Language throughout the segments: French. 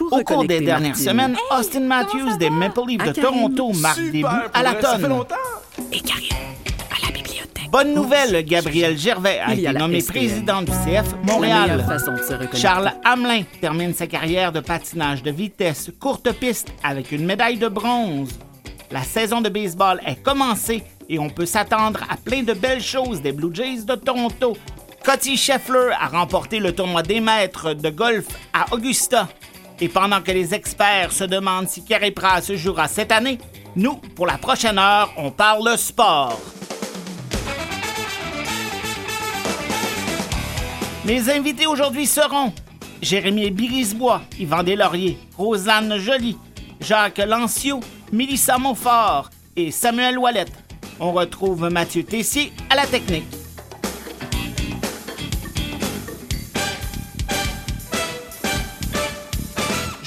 Au cours des dernières semaines, Austin Matthews des Maple Leafs de Toronto marque des buts à la tonne. Et Karine, à la bibliothèque. Bonne nouvelle, Gabriel Gervais a Il y a été nommé SPM. président du CF Montréal. Charles Hamelin termine sa carrière de patinage de vitesse courte piste avec une médaille de bronze. La saison de baseball est commencée et on peut s'attendre à plein de belles choses des Blue Jays de Toronto. Cotty Scheffler a remporté le tournoi des maîtres de golf à Augusta. Et pendant que les experts se demandent si Carey Price se jouera cette année, nous, pour la prochaine heure, on parle sport. Mes invités aujourd'hui seront Jérémy Birisbois, Yvan Deslauriers, Rosanne Joly, Jacques Lancio, Mélissa Montfort et Samuel Ouellette. On retrouve Mathieu Tessier à la technique.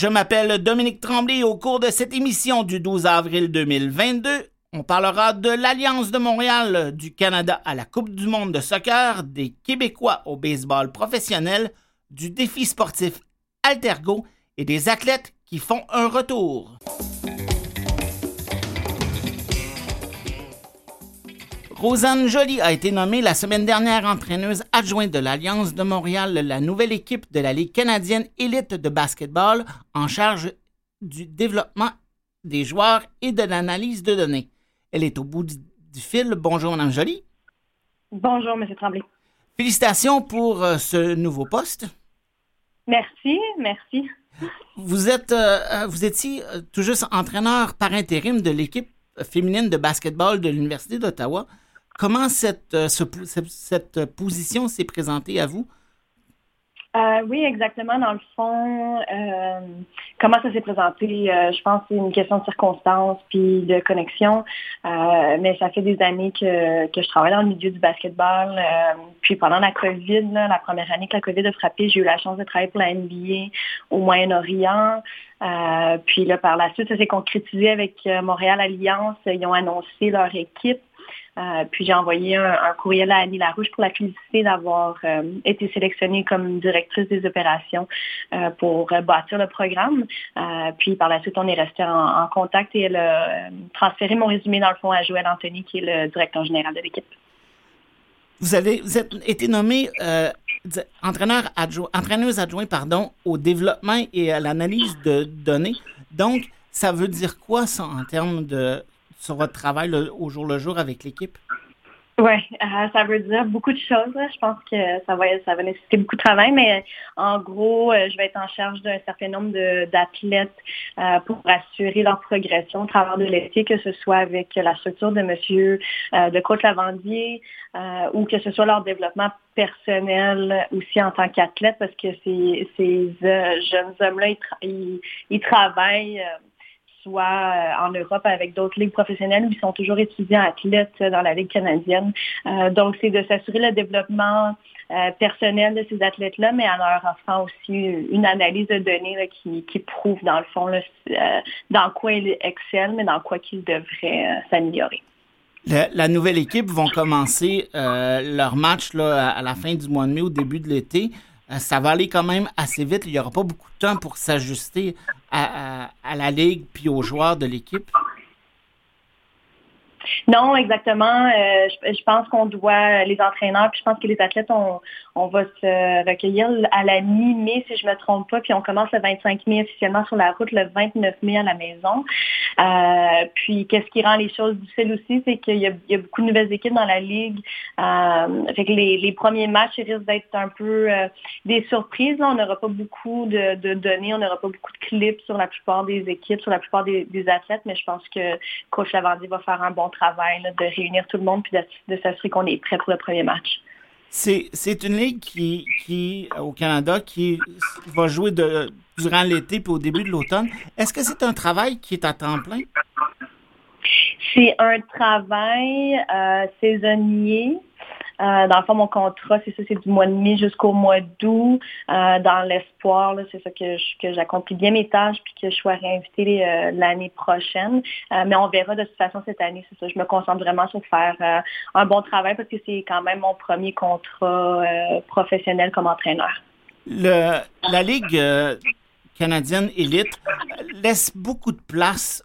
Je m'appelle Dominique Tremblay et au cours de cette émission du 12 avril 2022, on parlera de l'Alliance de Montréal, du Canada à la Coupe du monde de soccer, des Québécois au baseball professionnel, du défi sportif Altergo et des athlètes qui font un retour. Rosanne Joly a été nommée la semaine dernière entraîneuse adjointe de l'Alliance de Montréal, la nouvelle équipe de la Ligue canadienne élite de basketball en charge du développement des joueurs et de l'analyse de données. Elle est au bout du, du fil. Bonjour, Mme Joly. Bonjour, M. Tremblay. Félicitations pour euh, ce nouveau poste. Merci, merci. Vous êtes, euh, euh, vous étiez tout juste entraîneur par intérim de l'équipe féminine de basketball de l'Université d'Ottawa. Comment cette, euh, cette, cette position s'est présentée à vous? Euh, oui, exactement. Dans le fond, euh, comment ça s'est présenté? Je pense que c'est une question de circonstances puis de connexion. Mais ça fait des années que, que je travaille dans le milieu du basketball. Puis pendant la COVID, la première année que la COVID a frappé, j'ai eu la chance de travailler pour la NBA au Moyen-Orient. Puis là, par la suite, ça s'est concrétisé avec Montréal Alliance. Ils ont annoncé leur équipe. Euh, puis j'ai envoyé un, courriel à Annie Larouche pour la féliciter d'avoir euh, été sélectionnée comme directrice des opérations euh, pour bâtir le programme. Puis par la suite, on est resté en, contact et elle a transféré mon résumé dans le fond à Joël Anthony, qui est le directeur général de l'équipe. Vous avez vous êtes été nommé entraîneur adjoint, entraîneuse adjoint pardon, au développement et à l'analyse de données. Donc, ça veut dire quoi ça en termes de sur votre travail au jour le jour avec l'équipe? Oui, ça veut dire beaucoup de choses. Je pense que ça va, ça va nécessiter beaucoup de travail, mais en gros, euh, je vais être en charge d'un certain nombre d'athlètes euh, pour assurer leur progression au travers de l'été, que ce soit avec la structure de monsieur, euh, de coach Lavandier, euh, ou que ce soit leur développement personnel aussi en tant qu'athlète, parce que ces, ces euh, jeunes hommes-là, ils, tra- ils travaillent. Soit euh, en Europe avec d'autres ligues professionnelles, ou ils sont toujours étudiants athlètes euh, dans la Ligue canadienne. Euh, donc, c'est de s'assurer le développement personnel de ces athlètes-là, mais en leur offrant aussi une analyse de données qui, prouve, dans le fond, dans quoi ils excellent, mais dans quoi qu'ils devraient s'améliorer. La nouvelle équipe vont commencer leur match là, à, la fin du mois de mai, au début de l'été. Ça va aller quand même assez vite. Il n'y aura pas beaucoup de temps pour s'ajuster à, à- la ligue puis aux joueurs de l'équipe. Non, exactement. Euh, je, pense qu'on doit, les entraîneurs, puis je pense que les athlètes, on, va se recueillir à la mi-mai, si je me trompe pas, puis on commence le 25 mai officiellement sur la route, le 29 mai à la maison. Euh, puis, qu'est-ce qui rend les choses difficiles aussi, c'est qu'il y, a- beaucoup de nouvelles équipes dans la ligue. Euh, les, premiers matchs ils risquent d'être un peu euh, des surprises. On n'aura pas beaucoup de, données, on n'aura pas beaucoup de clips sur la plupart des équipes, sur la plupart des, des athlètes, mais je pense que coach Lavandier va faire un bon travail là, de réunir tout le monde puis de, de s'assurer qu'on est prêt pour le premier match. C'est, une ligue qui, qui, au Canada, qui va jouer de, durant l'été puis au début de l'automne. Est-ce que c'est un travail qui est à temps plein? C'est un travail euh, saisonnier. Euh, dans le fond, mon contrat, c'est ça, c'est du mois de mai jusqu'au mois d'août. Euh, dans l'espoir, c'est ça que que j'accomplis bien mes tâches puis que je sois réinvitée euh, l'année prochaine. Mais on verra de toute façon cette année, c'est ça. Je me concentre vraiment sur faire un bon travail parce que c'est quand même mon premier contrat professionnel comme entraîneur. La Ligue canadienne élite laisse beaucoup de place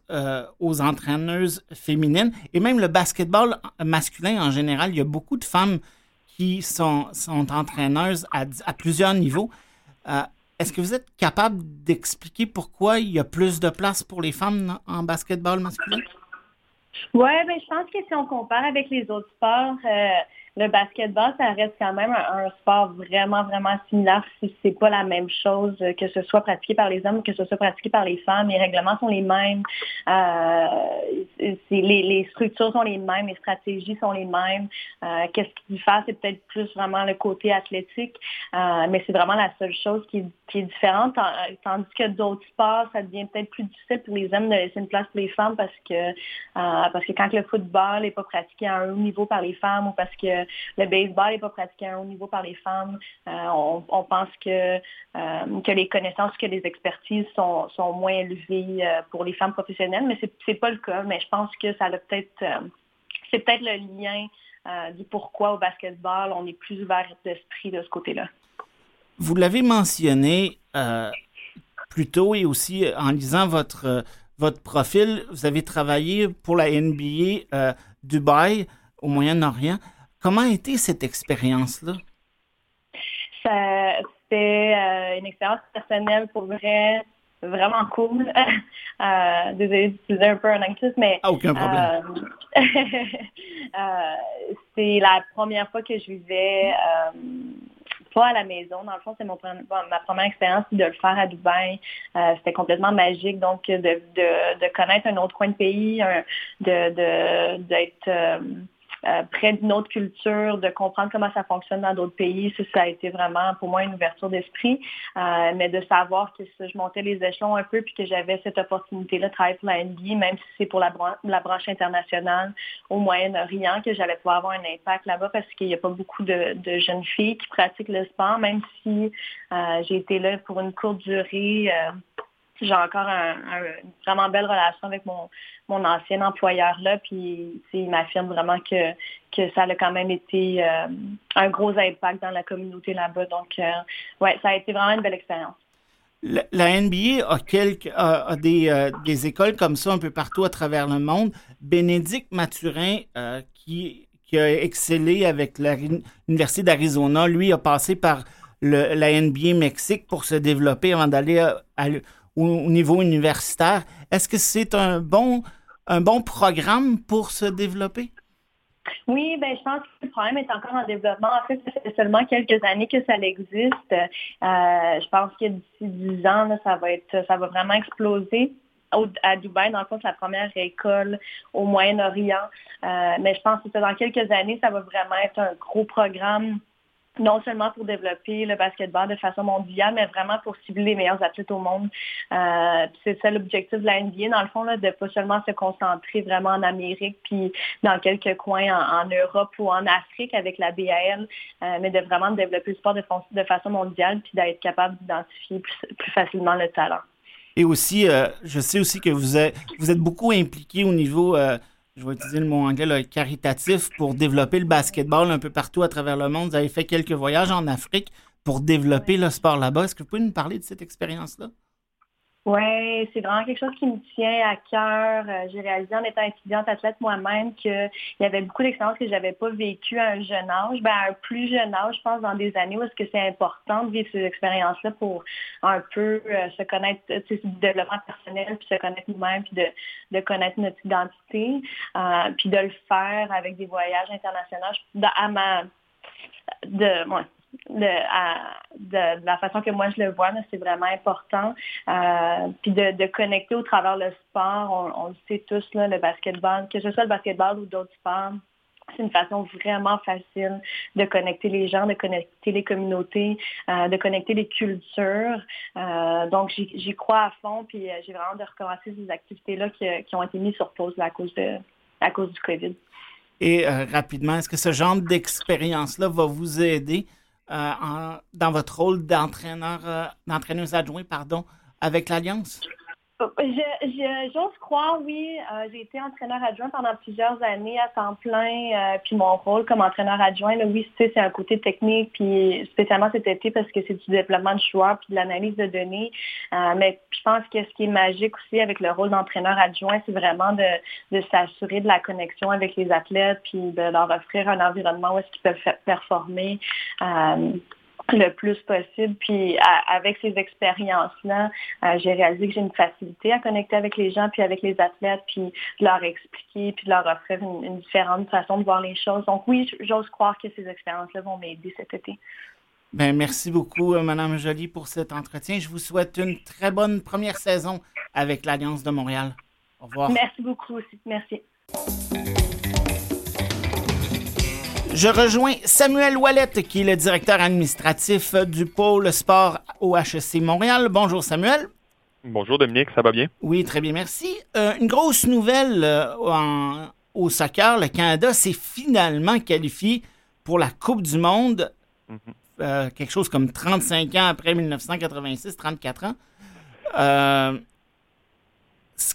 aux entraîneuses féminines et même le basketball masculin en général. Il y a beaucoup de femmes qui sont, sont entraîneuses à, à plusieurs niveaux. Est-ce que vous êtes capable d'expliquer pourquoi il y a plus de place pour les femmes en basketball masculin? Oui, ben, je pense que si on compare avec les autres sports, euh, le basketball, ça reste quand même un, sport vraiment, vraiment similaire si c'est pas la même chose, que ce soit pratiqué par les hommes, que ce soit pratiqué par les femmes. Les règlements sont les mêmes, euh, les, structures sont les mêmes, les stratégies sont les mêmes. Euh, qu'est-ce qui diffère, c'est peut-être plus vraiment le côté athlétique, euh, mais c'est vraiment la seule chose qui, est différente. Tandis que d'autres sports, ça devient peut-être plus difficile pour les hommes de laisser une place pour les femmes parce que parce que quand le football n'est pas pratiqué à un haut niveau par les femmes ou parce que le baseball n'est pas pratiqué à un haut niveau par les femmes. Euh, on, pense que, euh, que les connaissances, que les expertises sont, moins élevées euh, pour les femmes professionnelles, mais ce n'est pas le cas. Mais je pense que ça a peut-être c'est peut-être le lien du pourquoi au basketball, on est plus ouvert d'esprit de ce côté-là. Vous l'avez mentionné plus tôt et aussi en lisant votre, votre profil, vous avez travaillé pour la NBA Dubaï au Moyen-Orient. Comment a été cette expérience-là? C'était euh, une expérience personnelle pour vrai, vraiment cool. euh, désolée d'utiliser un peu un anglais, mais... Ah, aucun problème. Euh, euh, c'est la première fois que je vivais pas à la maison. Dans le fond, c'est mon, ma première expérience de le faire à Dubaï. c'était complètement magique. Donc, de, de, de, connaître un autre coin de pays, de d'être euh, près d'une autre culture, de comprendre comment ça fonctionne dans d'autres pays. Ça, ça a été vraiment pour moi une ouverture d'esprit. Euh, mais de savoir que je montais les échelons un peu puis que j'avais cette opportunité-là de travailler pour la NBA, même si c'est pour la, branche internationale au Moyen-Orient, que j'allais pouvoir avoir un impact là-bas parce qu'il n'y a pas beaucoup de, jeunes filles qui pratiquent le sport, même si euh, j'ai été là pour une courte durée j'ai encore une vraiment belle relation avec mon, mon ancien employeur là, puis il m'affirme vraiment que, que ça a quand même été euh, un gros impact dans la communauté là-bas. Donc, euh, ouais, ça a été vraiment une belle expérience. La, NBA a, quelques, des, euh, des, écoles comme ça un peu partout à travers le monde. Bénédicte Mathurin, qui, qui a excellé avec l'Université d'Arizona, lui a passé par le, la NBA Mexique pour se développer avant d'aller à au, niveau universitaire. Est-ce que c'est un bon, un bon programme pour se développer? Oui, ben je pense que le problème est encore en développement. En fait, ça fait seulement quelques années que ça existe. Euh, je pense que d'ici dix ans, ça va être, ça va vraiment exploser. à Dubaï, dans le fond, c'est la première école au Moyen-Orient. Euh, mais je pense que dans quelques années, ça va vraiment être un gros programme non seulement pour développer le basketball de façon mondiale, mais vraiment pour cibler les meilleurs athlètes au monde. Euh, c'est ça l'objectif de la NBA, dans le fond, là, de pas seulement se concentrer vraiment en Amérique, puis dans quelques coins en, Europe ou en Afrique avec la BAL, euh, mais de vraiment développer le sport de, de façon mondiale, puis d'être capable d'identifier plus, facilement le talent. Et aussi, euh, je sais aussi que vous êtes, vous êtes beaucoup impliqué au niveau je vais utiliser le mot anglais, caritatif pour développer le basketball un peu partout à travers le monde. Vous avez fait quelques voyages en Afrique pour développer le sport là-bas. Est-ce que vous pouvez nous parler de cette expérience-là? Oui, c'est vraiment quelque chose qui me tient à cœur. Euh, j'ai réalisé en étant étudiante athlète moi-même qu'il y avait beaucoup d'expériences que je n'avais pas vécues à un jeune âge. Ben, à un plus jeune âge, je pense, dans des années où est-ce que c'est important de vivre ces expériences-là pour un peu euh, se connaître, tu sais, développement personnel, puis se connaître nous-mêmes, puis de, de connaître notre identité, euh, puis de le faire avec des voyages internationaux. à ma de, de, la façon que moi je le vois, c'est vraiment important. Euh, puis de, connecter au travers le sport, on, le sait tous, le basketball, que ce soit le basketball ou d'autres sports, c'est une façon vraiment facile de connecter les gens, de connecter les communautés, euh, de connecter les cultures. Euh, donc, j'y crois à fond, puis j'ai vraiment de recommencer ces activités-là qui, ont été mises sur pause à cause, de, à cause du COVID. Et rapidement, est-ce que ce genre d'expérience-là va vous aider euh, dans votre rôle d'entraîneur, euh, d'entraîneuse adjoint, pardon, avec l'Alliance? J'ose croire, oui. Euh, j'ai été entraîneur adjoint pendant plusieurs années à temps plein. Euh, puis mon rôle comme entraîneur adjoint, oui, c'est un côté technique, puis spécialement cet été parce que c'est du développement de joueurs puis de l'analyse de données. Euh, mais je pense que ce qui est magique aussi avec le rôle d'entraîneur adjoint, c'est vraiment de, de s'assurer de la connexion avec les athlètes puis de leur offrir un environnement où est-ce qu'ils peuvent performer le plus possible. Puis avec ces expériences-là, euh, j'ai réalisé que j'ai une facilité à connecter avec les gens, puis avec les athlètes, puis de leur expliquer, puis de leur offrir une, différente façon de voir les choses. Donc oui, j'ose croire que ces expériences-là vont m'aider cet été. Ben, merci beaucoup, euh, Madame Joly, pour cet entretien. Je vous souhaite une très bonne première saison avec l'Alliance de Montréal. Au revoir. Merci beaucoup aussi. Merci. Je rejoins Samuel Ouellette, qui est le directeur administratif du pôle sport au HEC Montréal. Bonjour Samuel. Bonjour Dominique, ça va bien? Oui, très bien, merci. Euh, une grosse nouvelle euh, au soccer, le Canada s'est finalement qualifié pour la Coupe du Monde, mhm. euh, quelque chose comme 35 ans après 1986, 34 ans.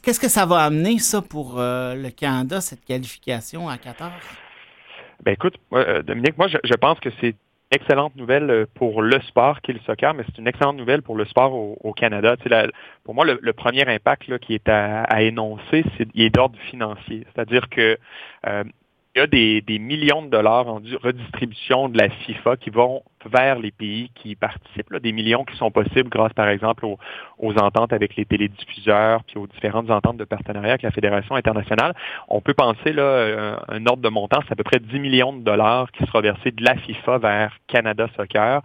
Qu'est-ce que ça va amener, ça, pour le Canada, cette qualification à 14? Ben écoute, euh, Dominique, moi je, pense que c'est excellente nouvelle euh, pour le sport qui est le soccer, mais c'est une excellente nouvelle pour le sport au, Canada. Tu sais, pour moi, le, premier impact là, qui est à, énoncer, c'est il est d'ordre financier. C'est-à-dire que euh, il y a des, des, millions de dollars en redistribution de la FIFA qui vont vers les pays qui participent, des millions qui sont possibles grâce, par exemple, aux, aux, ententes avec les télédiffuseurs, puis aux différentes ententes de partenariat avec la Fédération internationale. On peut penser là un, ordre de montant, c'est à peu près 10 millions de dollars qui sera versé de la FIFA vers Canada Soccer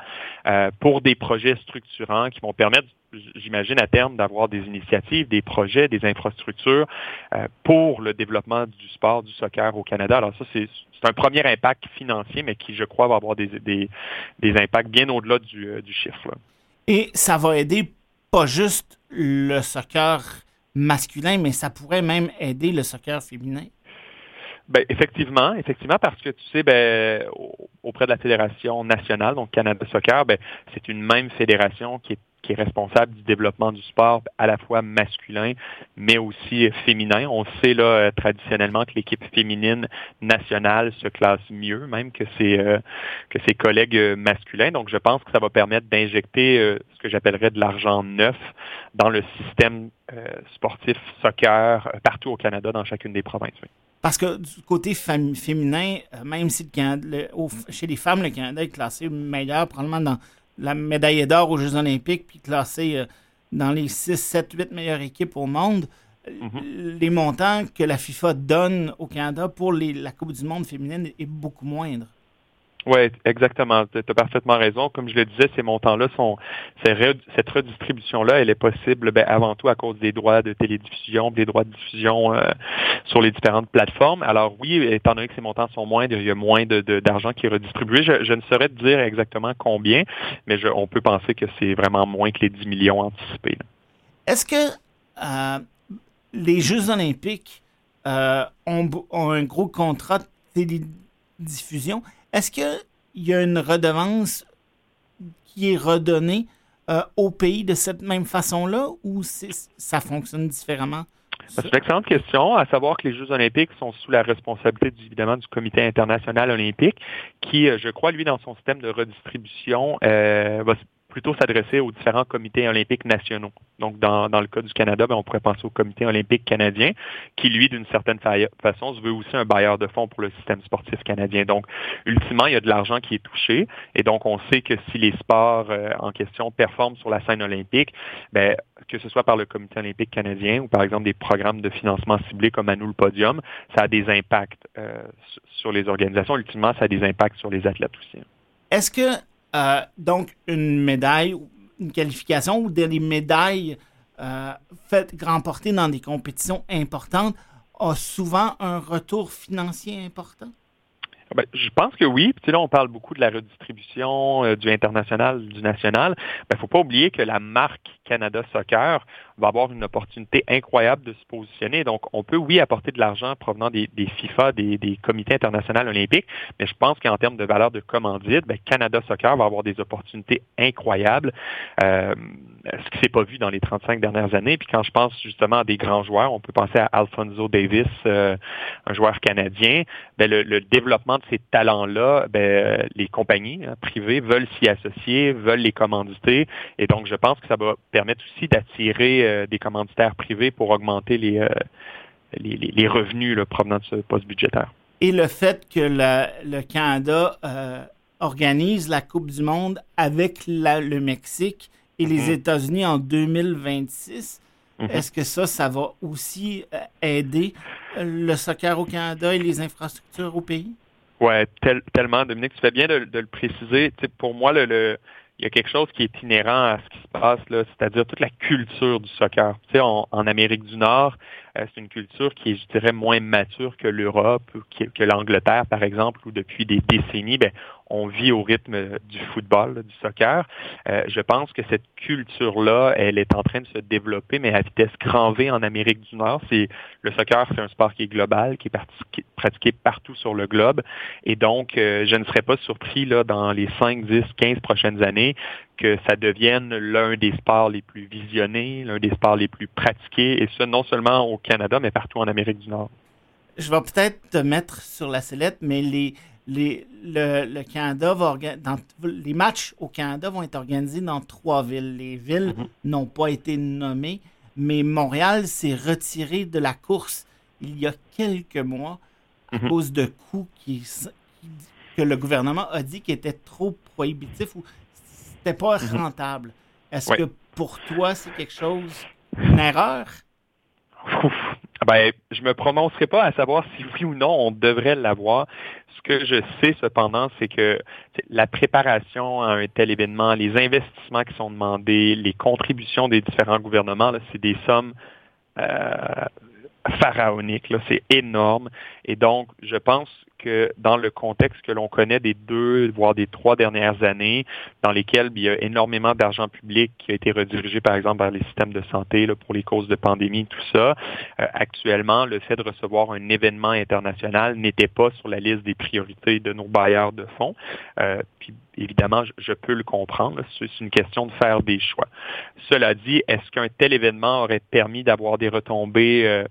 euh, pour des projets structurants qui vont permettre j'imagine à terme d'avoir des initiatives, des projets, des infrastructures euh, pour le développement du sport, du soccer au Canada. Alors ça, c'est un premier impact financier, mais qui, je crois, va avoir des, des, impacts bien au-delà du, euh, du, chiffre. Et ça va aider pas juste le soccer masculin, mais ça pourrait même aider le soccer féminin? Ben, effectivement, effectivement, parce que tu sais, ben, auprès de la Fédération nationale, donc Canada Soccer, ben, c'est une même fédération qui est qui est responsable du développement du sport à la fois masculin, mais aussi féminin. On sait là euh, traditionnellement que l'équipe féminine nationale se classe mieux même que ses, euh, que ses collègues euh, masculins. Donc, je pense que ça va permettre d'injecter ce que j'appellerais de l'argent neuf dans le système sportif soccer partout au Canada, dans chacune des provinces. Parce que du côté féminin, même si chez les femmes, le Canada est classé meilleur, probablement dans la médaille d'or aux Jeux olympiques, puis classé euh, dans les 6, 7, 8 meilleures équipes au monde, mhm. les montants que la FIFA donne au Canada pour la Coupe du monde féminine est beaucoup moindre. Oui, exactement. Tu as parfaitement raison. Comme je le disais, ces montants-là sont, cette redistribution-là, elle est possible ben, avant tout à cause des droits de télédiffusion, des droits de diffusion euh, sur les différentes plateformes. Alors oui, étant donné que ces montants sont moindres, il y a moins d'argent qui est redistribué. Je, ne saurais te dire exactement combien, mais on peut penser que c'est vraiment moins que les 10 millions anticipés. Est-ce que euh, les Jeux olympiques euh, ont, ont, un gros contrat de télédiffusion? Est-ce qu'il y a une redevance qui est redonnée euh, au pays de cette même façon-là ou ça fonctionne différemment? C'est une excellente question, à savoir que les Jeux olympiques sont sous la responsabilité évidemment du Comité international olympique, qui, euh, je crois, lui, dans son système de redistribution, euh, va plutôt s'adresser aux différents comités olympiques nationaux. Donc, dans, dans le cas du Canada, ben, on pourrait penser au comité olympique canadien, qui, lui, d'une certaine façon, se veut aussi un bailleur de fonds pour le système sportif canadien. Donc, ultimement, il y a de l'argent qui est touché. Et donc, on sait que si les sports euh, en question performent sur la scène olympique, ben, que ce soit par le comité olympique canadien ou, par exemple, des programmes de financement ciblés comme à nous le podium, ça a des impacts euh, sur les organisations. Ultimement, ça a des impacts sur les athlètes aussi. Est-ce que euh, donc, une médaille, une qualification ou des médailles euh, faites remporter dans des compétitions importantes a souvent un retour financier important? Ah ben, je pense que oui. Puis là, on parle beaucoup de la redistribution euh, du international, du national. Il ben, ne faut pas oublier que la marque Canada Soccer va avoir une opportunité incroyable de se positionner. Donc, on peut, oui, apporter de l'argent provenant des, FIFA, des, comités internationaux olympiques, mais je pense qu'en termes de valeur de commandite, ben, Canada Soccer va avoir des opportunités incroyables, euh, ce qui s'est pas vu dans les 35 dernières années. Puis quand je pense justement à des grands joueurs, on peut penser à Alfonso Davis, euh, un joueur canadien, ben, le, développement de ces talents-là, ben, les compagnies hein, privées veulent s'y associer, veulent les commanditer, et donc je pense que ça va permettre aussi d'attirer euh, des commanditaires privés pour augmenter les, euh, les, revenus provenant de ce poste budgétaire. Et le fait que le Canada euh, organise la Coupe du Monde avec le Mexique et les mm-hmm. États-Unis en 2026, mm-hmm. est-ce que ça, ça va aussi aider le soccer au Canada et les infrastructures au pays? Oui, tellement, Dominique, tu fais bien de, le préciser. pour moi, le, il y a quelque chose qui est inhérent à ce qui se passe là, c'est-à-dire toute la culture du soccer. Tu sais, en Amérique du Nord, c'est une culture qui est, je dirais, moins mature que l'Europe, que, que l'Angleterre, par exemple, où depuis des décennies, ben, on vit au rythme du football, du soccer. Euh, je pense que cette culture-là, elle est en train de se développer, mais à vitesse grand V en Amérique du Nord. C'est le soccer, c'est un sport qui est global, qui est pratiqué partout sur le globe, et donc euh, je ne serais pas surpris là dans les 5, 10, 15 prochaines années que ça devienne l'un des sports les plus visionnés, l'un des sports les plus pratiqués, et ce non seulement au Canada, mais partout en Amérique du Nord. Je vais peut-être te mettre sur la sellette, mais les, les, le, Canada va dans, les matchs au Canada vont être organisés dans trois villes. Les villes mhm. n'ont pas été nommées, mais Montréal s'est retiré de la course il y a quelques mois à mhm. cause de coûts qui, que le gouvernement a dit qui étaient trop prohibitifs ou c'était pas mhm. rentable. Est-ce que pour toi, c'est quelque chose, une erreur? Ben, je me prononcerai pas à savoir si oui ou non on devrait l'avoir. Ce que je sais cependant, c'est que la préparation à un tel événement, les investissements qui sont demandés, les contributions des différents gouvernements, c'est des sommes euh, pharaoniques. C'est énorme. Et donc, je pense que dans le contexte que l'on connaît des deux, voire des trois dernières années, dans lesquelles il y a énormément d'argent public qui a été redirigé, par exemple, vers les systèmes de santé là, pour les causes de pandémie, tout ça, euh, actuellement, le fait de recevoir un événement international n'était pas sur la liste des priorités de nos bailleurs de fonds. Euh, puis évidemment, je, peux le comprendre. C'est une question de faire des choix. Cela dit, est-ce qu'un tel événement aurait permis d'avoir des retombées euh,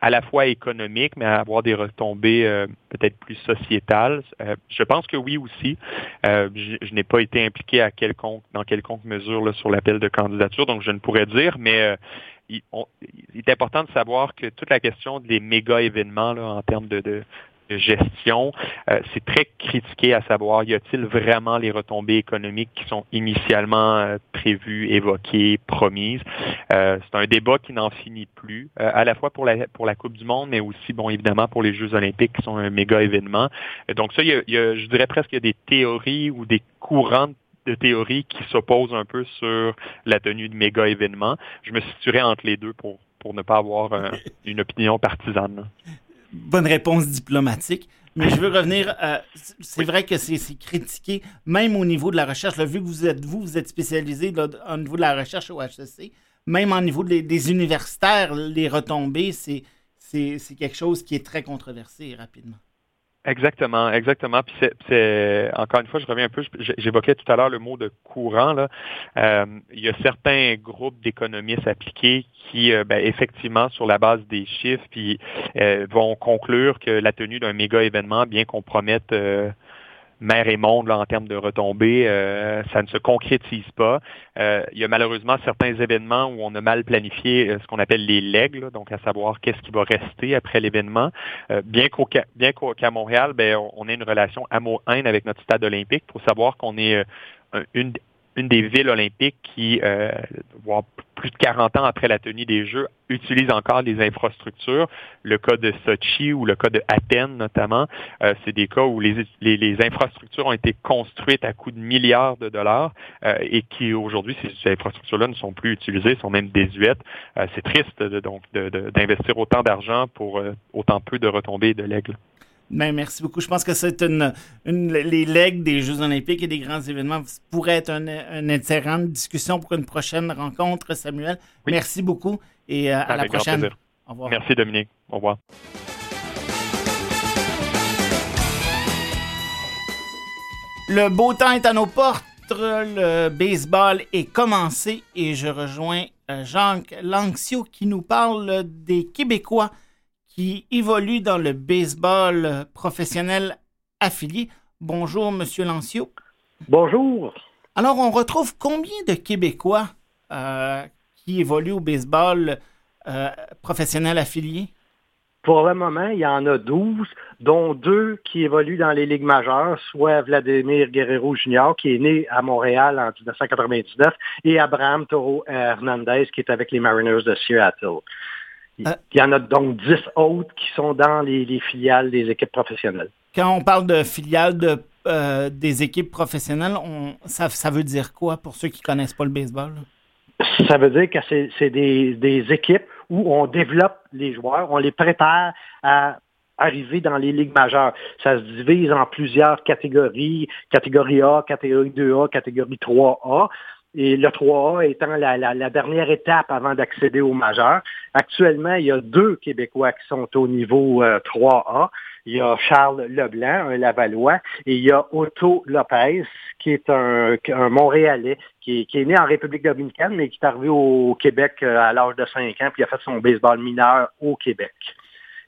à la fois économiques, mais avoir des retombées euh, peut-être plus sociétales? Euh, je pense que oui aussi. je, n'ai pas été impliqué à quelconque, dans quelconque mesure sur l'appel de candidature, donc je ne pourrais dire, mais il, est important de savoir que toute la question des méga événements en termes de, gestion, euh, c'est très critiqué à savoir, y a-t-il vraiment les retombées économiques qui sont initialement euh, prévues, évoquées, promises? Euh, c'est un débat qui n'en finit plus, à la fois pour la, pour la Coupe du Monde, mais aussi, bon, évidemment, pour les Jeux olympiques qui sont un méga événement. donc ça, il y a, je dirais presque qu'il y a des théories ou des courants de théories qui s'opposent un peu sur la tenue de méga événements. Je me situerais entre les deux pour, pour ne pas avoir une opinion partisane bonne réponse diplomatique. Mais je veux revenir, c'est vrai que c'est critiqué, même au niveau de la recherche. vu que vous êtes, vous, êtes spécialisé au niveau de la recherche au HEC, même au niveau des, universitaires, les retombées, c'est quelque chose qui est très controversé rapidement. Exactement, exactement. Puis c'est, encore une fois, je reviens un peu. J'évoquais tout à l'heure le mot de courant. Là. Euh, il y a certains groupes d'économistes appliqués qui, euh, ben, effectivement, sur la base des chiffres, puis euh, vont conclure que la tenue d'un méga événement, bien qu'on promette mer et monde là, en termes de retombées, euh, ça ne se concrétise pas. Euh, il y a malheureusement certains événements où on a mal planifié euh, ce qu'on appelle les legs, donc à savoir qu'est-ce qui va rester après l'événement. bien qu'au bien qu'à Montréal, ben, on ait une relation amour-haine avec notre stade olympique. pour savoir qu'on est une, une des villes olympiques qui, euh, voire plus de 40 ans après la tenue des Jeux, utilise encore les infrastructures. Le cas de Sochi ou le cas de Athènes notamment, euh, c'est des cas où les, les, infrastructures ont été construites à coût de milliards de dollars euh, et qui aujourd'hui, ces infrastructures-là ne sont plus utilisées, sont même désuètes. Euh, c'est triste de, donc d'investir autant d'argent pour autant peu de retombées de l'aigle. Ben, merci beaucoup. Je pense que c'est une, les legs des Jeux olympiques et des grands événements pourraient être un, un intérêt de discussion pour une prochaine rencontre, Samuel. Merci beaucoup et euh, à la prochaine. Au revoir. Merci Dominique. Au revoir. Le beau temps est à nos portes. Le baseball est commencé et je rejoins euh, Jacques Lanxio qui nous parle des Québécois qui évoluent dans le baseball professionnel affilié. Bonjour, Monsieur Lancio. Bonjour. Alors, on retrouve combien de Québécois euh, qui évoluent au baseball euh, professionnel affilié? Pour le moment, il y en a 12, dont deux qui évoluent dans les ligues majeures, soit Vladimir Guerrero Jr., qui est né à Montréal en 1999, et Abraham Toro Hernandez, qui est avec les Mariners de Seattle. Il euh. y en a donc 10 autres qui sont dans les, filiales des équipes professionnelles. Quand on parle de filiales de, euh, des équipes professionnelles, ça, ça, veut dire quoi pour ceux qui ne connaissent pas le baseball? Ça veut dire que c'est des, des équipes où on développe les joueurs, on les prépare à arriver dans les ligues majeures. Ça se divise en plusieurs catégories, catégorie A, catégorie 2A, catégorie 3A. Et le 3A étant la, dernière étape avant d'accéder au majeur. Actuellement, il y a deux Québécois qui sont au niveau 3A. Euh, il y a Charles Leblanc, un Lavallois, et il y a Otto Lopez, qui est un, Montréalais, qui est, né en République dominicaine, mais qui est arrivé au Québec euh, à l'âge de 5 ans, puis il a fait son baseball mineur au Québec.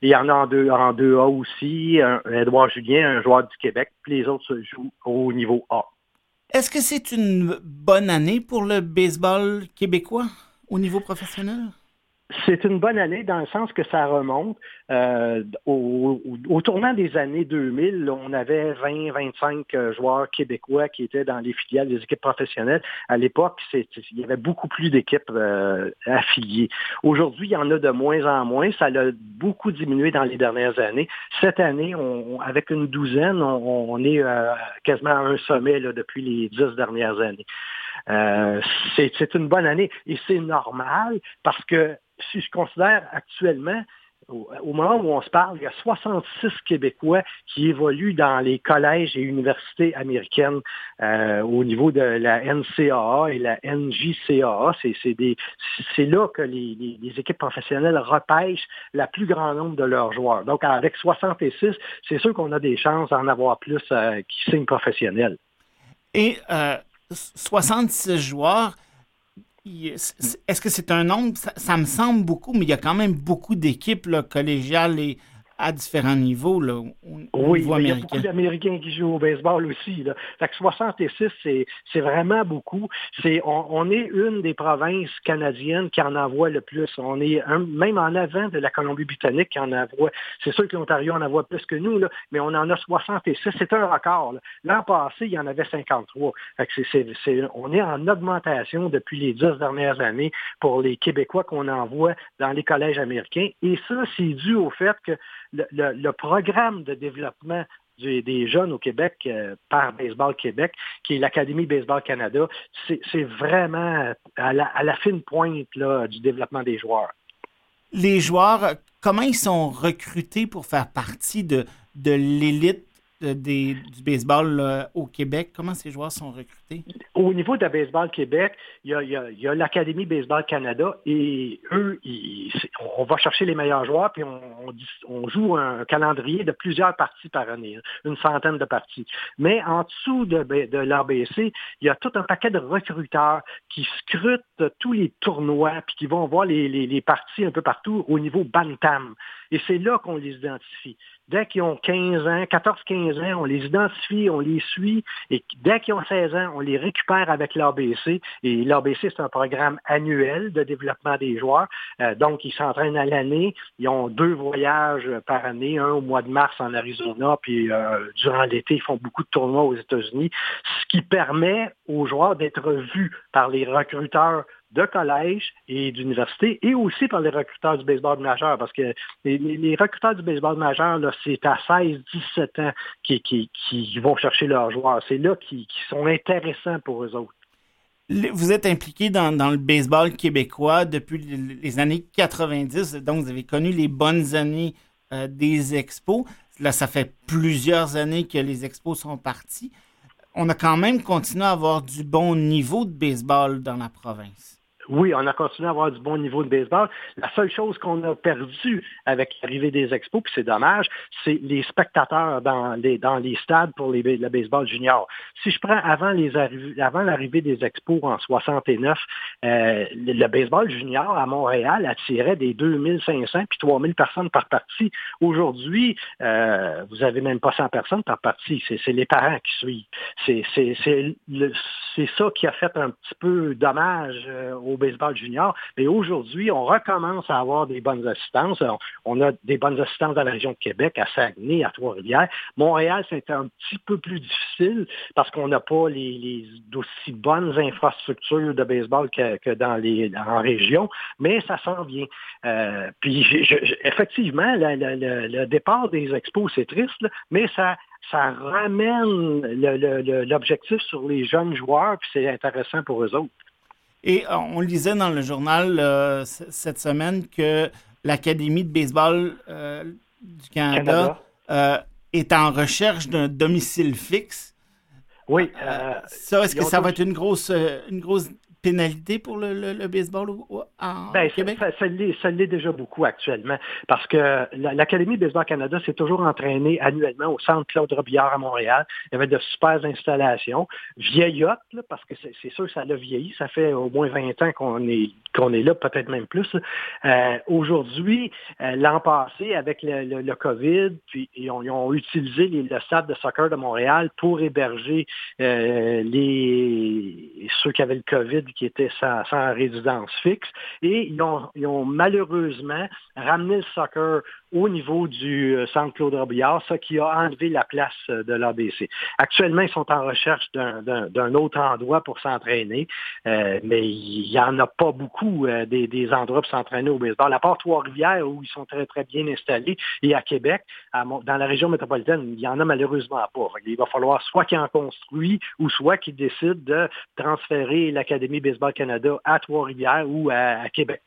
il y en a en, deux, en 2A aussi, un, Edouard Julien, un joueur du Québec, puis les autres se jouent au niveau A. Est-ce que c'est une bonne année pour le baseball québécois au niveau professionnel? C'est une bonne année dans le sens que ça remonte. Euh, au, tournant des années 2000, on avait 20-25 euh, joueurs québécois qui étaient dans les filiales des équipes professionnelles. À l'époque, il y avait beaucoup plus d'équipes euh, affiliées. Aujourd'hui, il y en a de moins en moins. Ça a beaucoup diminué dans les dernières années. Cette année, on, avec une douzaine, on, est quasiment à un sommet là, depuis les dix dernières années. C'est une bonne année et c'est normal parce que si je considère actuellement, au, moment où on se parle, il y a 66 Québécois qui évoluent dans les collèges et universités américaines euh, au niveau de la NCAA et la NJCAA. C'est là que les, équipes professionnelles repêchent la plus grand nombre de leurs joueurs. Donc, avec 66, c'est sûr qu'on a des chances d'en avoir plus euh, qui signent professionnels. Et 66 euh, joueurs, est-ce que c'est un nombre? Ça, me semble beaucoup, mais il y a quand même beaucoup d'équipes collégiales et à différents niveaux là, oui, il y a beaucoup d'Américains qui jouent au baseball aussi. Là. Fait que 66, c'est vraiment beaucoup. C'est on, est une des provinces canadiennes qui en envoie le plus. On est même en avant de la Colombie-Britannique qui en envoie. C'est sûr que l'Ontario en envoie plus que nous, là, mais on en a 66. C'est un record. L'an passé, il y en avait 53. Fait que on est en augmentation depuis les dix dernières années pour les Québécois qu'on envoie dans les collèges américains. Et ça, c'est dû au fait que le, programme de développement des jeunes au Québec euh, par Baseball Québec, qui est l'Académie Baseball Canada, c'est vraiment à la, fine pointe du développement des joueurs. Les joueurs, comment ils sont recrutés pour faire partie de l'élite du baseball au Québec? Comment ces joueurs sont recrutés? Au niveau de Baseball Québec, il y a, l'Académie Baseball Canada et eux, on va chercher les meilleurs joueurs puis on, joue un calendrier de plusieurs parties par année, hein, une centaine de parties. Mais en dessous de, de l'ABC, il y a tout un paquet de recruteurs qui scrutent tous les tournois puis qui vont voir les, les parties un peu partout au niveau Bantam. Et c'est là qu'on les identifie. Dès qu'ils ont 15 ans, 14-15 ans, on les identifie, on les suit, et dès qu'ils ont 16 ans, on les récupère avec l'ABC. Et l'ABC, c'est un programme annuel de développement des joueurs. Euh, donc, ils s'entraînent à l'année. Ils ont deux voyages par année, un au mois de mars en Arizona, puis euh, durant l'été, ils font beaucoup de tournois aux États-Unis, ce qui permet aux joueurs d'être vus par les recruteurs de collège et d'université et aussi par les recruteurs du baseball majeur parce que les, recruteurs du baseball majeur, c'est à 16-17 ans qui, qui, vont chercher leurs joueurs. C'est là qui, sont intéressants pour eux autres. Vous êtes impliqué dans, le baseball québécois depuis les années 90, donc vous avez connu les bonnes années euh, des expos. là, ça fait plusieurs années que les expos sont partis. On a quand même continué à avoir du bon niveau de baseball dans la province. Oui, on a continué à avoir du bon niveau de baseball. La seule chose qu'on a perdu avec l'arrivée des expos, puis c'est dommage, c'est les spectateurs dans les, dans les stades pour le baseball junior. Si je prends avant l'arrivée des expos en 69, euh, le, baseball junior à Montréal attirait des 2500 puis 3000 personnes par partie. Aujourd'hui, euh, vous avez même pas 100 personnes par partie. C'est les parents qui suivent. C'est ça qui a fait un petit peu dommage euh, au baseball junior. Mais aujourd'hui, on recommence à avoir des bonnes assistances. On a des bonnes assistances dans la région de Québec, à Saguenay, à Trois-Rivières. Montréal, c'est un petit peu plus difficile parce qu'on n'a pas les, d'aussi bonnes infrastructures de baseball que, dans les en région, mais ça s'en vient. Euh, puis effectivement, le, départ des expos, c'est triste, mais ça ça ramène l'objectif sur les jeunes joueurs, puis c'est intéressant pour eux autres. Et euh, on lisait dans le journal euh, cette semaine que l'Académie de baseball euh, du Canada, est en recherche d'un domicile fixe. Oui. ça, est-ce que ça va être une grosse, une grosse pénalité pour le, baseball au, ben, Québec? Ça, ça l'est déjà beaucoup actuellement parce que l'Académie de baseball Canada s'est toujours entraînée annuellement au centre Claude Robillard à Montréal. Il y avait de super installations, vieillottes, parce que c'est sûr que ça a vieilli. Ça fait au moins 20 ans qu'on est, qu'on est là, peut-être même plus. Euh, aujourd'hui, euh, l'an passé, avec le, COVID, puis ils ont, utilisé le stade de soccer de Montréal pour héberger euh, les ceux qui avaient le COVID qui était sans, résidence fixe. Et ils ont, malheureusement ramené le soccer au niveau du euh, centre Claude Robillard, ce qui a enlevé la place euh, de l'ABC. Actuellement, ils sont en recherche d'un autre endroit pour s'entraîner, euh, mais il n'y en a pas beaucoup des, endroits pour s'entraîner au baseball. À part Trois-Rivières, où ils sont très, très bien installés, et à Québec, dans la région métropolitaine, il n'y en a malheureusement pas. Il va falloir soit qu'ils en construisent ou soit qu'ils décident de transférer l'Académie Baseball Canada à Trois-Rivières ou à, Québec.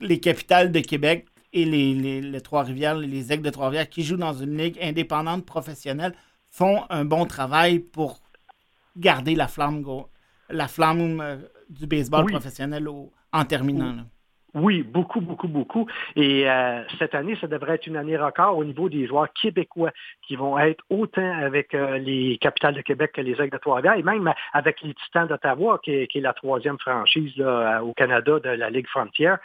les capitales de Québec et les, Trois-Rivières, les Aigles de Trois-Rivières qui jouent dans une ligue indépendante professionnelle font un bon travail pour garder la flamme, la flamme euh, du baseball professionnel en terminant. Oui, beaucoup, beaucoup, beaucoup. Et euh, cette année, ça devrait être une année record au niveau des joueurs québécois qui vont être autant avec euh, les capitales de Québec que les Aigles de Trois-Rivières et même avec les Titans d'Ottawa, qui, est la troisième franchise au Canada de la Ligue Frontière.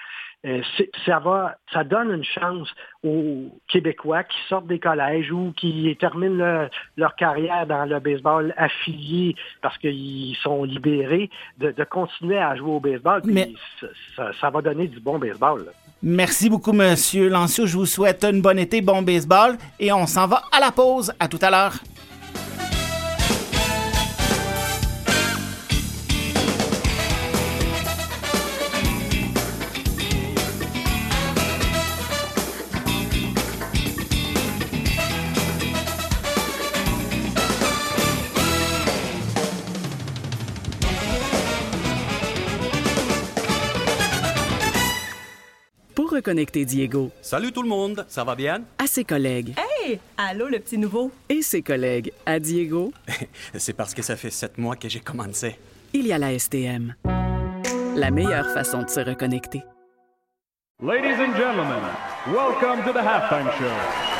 Euh, ça va, ça donne une chance aux Québécois qui sortent des collèges ou qui terminent leur carrière dans le baseball affilié parce qu'ils sont libérés de, continuer à jouer au baseball. Mais... Ça, va donner du bon baseball. Merci beaucoup, Monsieur Lancio. Je vous souhaite une bonne été, bon baseball, et on s'en va à la pause. À tout à l'heure. Reconnecter Diego. Salut tout le monde, ça va bien? À ses collègues. Hey! Allô, le petit nouveau? Et ses collègues. À Diego. C'est parce que ça fait sept mois que j'ai commencé. Il y a la STM. La meilleure façon de se reconnecter. Ladies and gentlemen, welcome to the halftime show.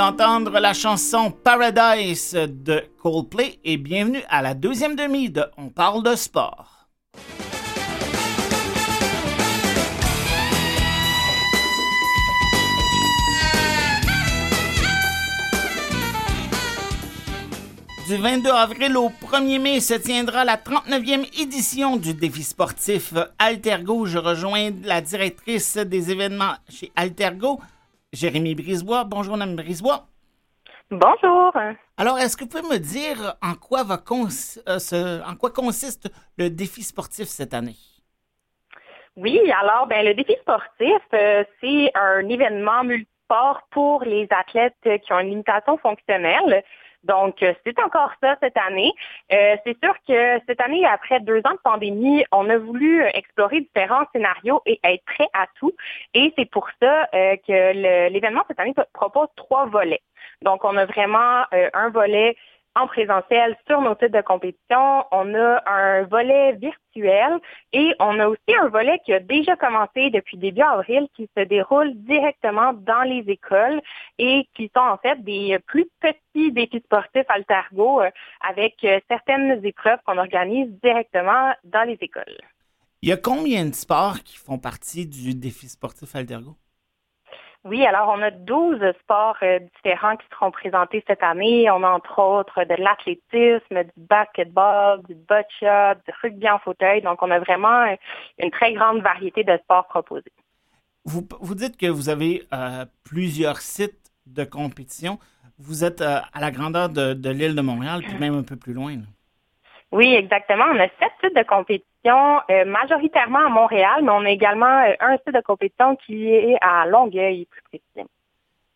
D'entendre la chanson Paradise de Coldplay et bienvenue à la deuxième demi de On parle de sport. Du 22 avril au 1er mai se tiendra la 39e édition du défi sportif Altergo. Je rejoins la directrice des événements chez Altergo, Jérémy Brisebois. Bonjour, Mme Brisebois. Bonjour. Alors, est-ce que vous pouvez me dire en quoi, va cons- euh, ce- en quoi consiste le défi sportif cette année? Oui, alors ben le défi sportif, euh, c'est un événement multisport pour les athlètes qui ont une limitation fonctionnelle. Donc, euh, c'est encore ça cette année. Euh, c'est sûr que cette année, après deux ans de pandémie, on a voulu explorer différents scénarios et être prêt à tout. Et c'est pour ça euh, que l'événement cette année propose trois volets. Donc, on a vraiment euh, un volet en présentiel sur nos titres de compétition. On a un volet virtuel et on a aussi un volet qui a déjà commencé depuis début avril qui se déroule directement dans les écoles et qui sont en fait des plus petits défis sportifs Altergo euh, avec euh, certaines épreuves qu'on organise directement dans les écoles. Il y a combien de sports qui font partie du défi sportif Altergo? Oui, alors on a 12 sports euh, différents qui seront présentés cette année. On a entre autres de l'athlétisme, du basketball, du boccia, du rugby en fauteuil. Donc on a vraiment euh, une très grande variété de sports proposés. Vous, vous dites que vous avez euh, plusieurs sites de compétition. Vous êtes euh, à la grandeur de, de l'île de Montréal, puis même un peu plus loin. là. Oui, exactement. On a sept sites de compétition, euh, majoritairement à Montréal, mais on a également euh, un site de compétition qui est à Longueuil, plus précisément.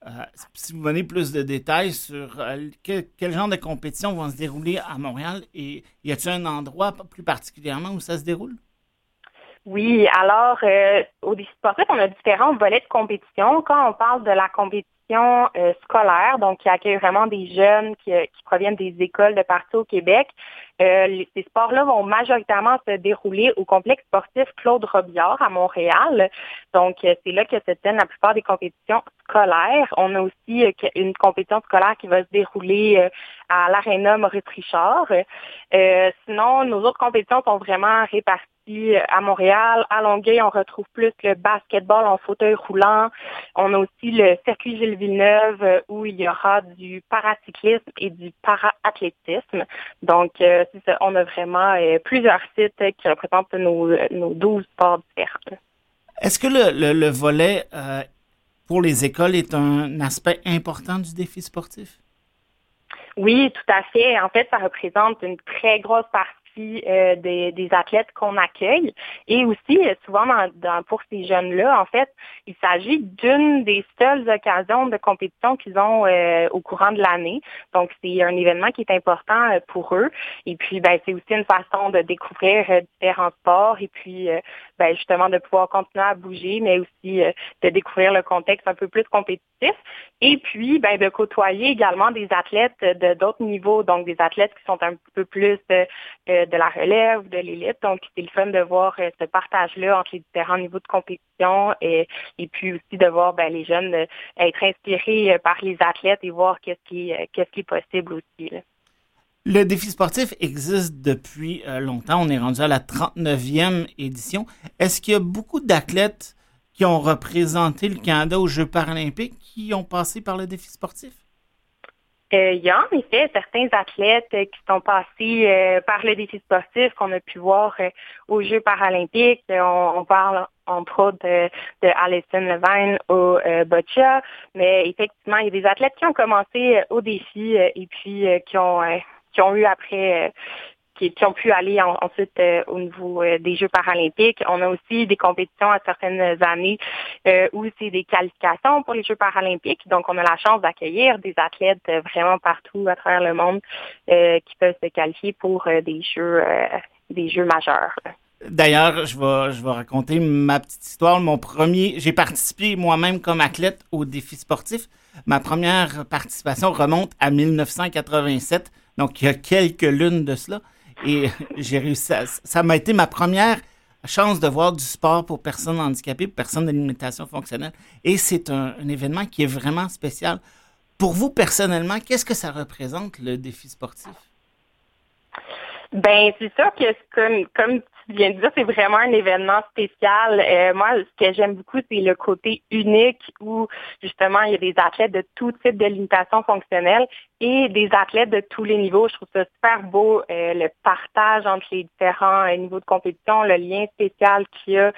Euh, si vous donnez plus de détails sur que- quel genre de compétition vont se dérouler à Montréal et y a-t-il un endroit plus particulièrement où ça se déroule? Oui, alors euh, au défi sportif, on a différents volets de compétition. Quand on parle de la compétition compétition euh, scolaire, donc qui accueille vraiment des jeunes qui, qui proviennent des écoles de partout au Québec. Euh, les- ces sports-là vont majoritairement se dérouler au complexe sportif Claude Robillard à Montréal. Donc, euh, c'est là que se tiennent la plupart des compétitions scolaires. On a aussi euh, une compétition scolaire qui va se dérouler euh, à l'Arena Maurice Richard. Euh, sinon, nos autres compétitions sont vraiment réparties à Montréal. À Longueuil, on retrouve plus le basketball en fauteuil roulant. On a aussi le circuit Gilles Villeneuve euh, où il y aura du paracyclisme et du para-athlétisme. Donc, euh, ça, on a vraiment euh, plusieurs sites qui représentent nos, nos 12 sports différents. Est-ce que le, le- le volet euh, pour les écoles est un aspect important du défi sportif? Oui, tout à fait. En fait, ça représente une très grosse partie euh, des, athlètes qu'on accueille. Et aussi, euh, souvent, dans, dans- pour ces jeunes-là, en fait, il s'agit d'une des seules occasions de compétition qu'ils ont euh, au courant de l'année. Donc, c'est un événement qui est important euh, pour eux. Et puis, ben, c'est aussi une façon de découvrir différents sports et puis, ben, justement, de pouvoir continuer à bouger, mais aussi de découvrir le contexte un peu plus compétitif. Et puis, ben, de côtoyer également des athlètes de d'autres niveaux, donc des athlètes qui sont un peu plus euh, de la relève, de l'élite. Donc, c'est le fun de voir euh, ce partage-là entre les différents niveaux de compétition et, puis aussi de voir ben, les jeunes euh, être inspirés euh, par les athlètes et voir qu'est-ce qui, est- possible aussi. Le défi sportif existe depuis longtemps. On est rendu à la 39e édition. Est-ce qu'il y a beaucoup d'athlètes qui ont représenté le Canada aux Jeux paralympiques qui ont passé par le défi sportif? Euh, il y a en effet certains athlètes euh, qui sont passés euh, par le défi sportif qu'on a pu voir aux Jeux paralympiques. On, parle entre autres de, Alison Levine au euh, boccia, mais effectivement, il y a des athlètes qui ont commencé au défi et puis qui ont qui ont eu après qui, ont pu aller en- ensuite euh, au niveau euh, des Jeux paralympiques. On a aussi des compétitions à certaines années euh, où c'est des qualifications pour les Jeux paralympiques. Donc, on a la chance d'accueillir des athlètes vraiment partout à travers le monde qui peuvent se qualifier pour des Jeux des Jeux majeurs. D'ailleurs, je vais, je vais raconter ma petite histoire. Mon premier, j'ai participé moi-même comme athlète au défi sportif. Ma première participation remonte à 1987, donc il y a quelques lunes de cela. Et j'ai réussi à- ça m'a été ma première chance de voir du sport pour personnes handicapées, pour personnes de limitation fonctionnelle. Et c'est un, événement qui est vraiment spécial. Pour vous, personnellement, qu'est-ce que ça représente, le défi sportif? Ben, c'est sûr que comme, comme tu viens de dire, c'est vraiment un événement spécial. Euh, moi, ce que j'aime beaucoup, c'est le côté unique où justement il y a des athlètes de tout type de limitation fonctionnelle et des athlètes de tous les niveaux. Je trouve ça super beau, euh, le partage entre les différents euh, niveaux de compétition, le lien spécial qu'il y a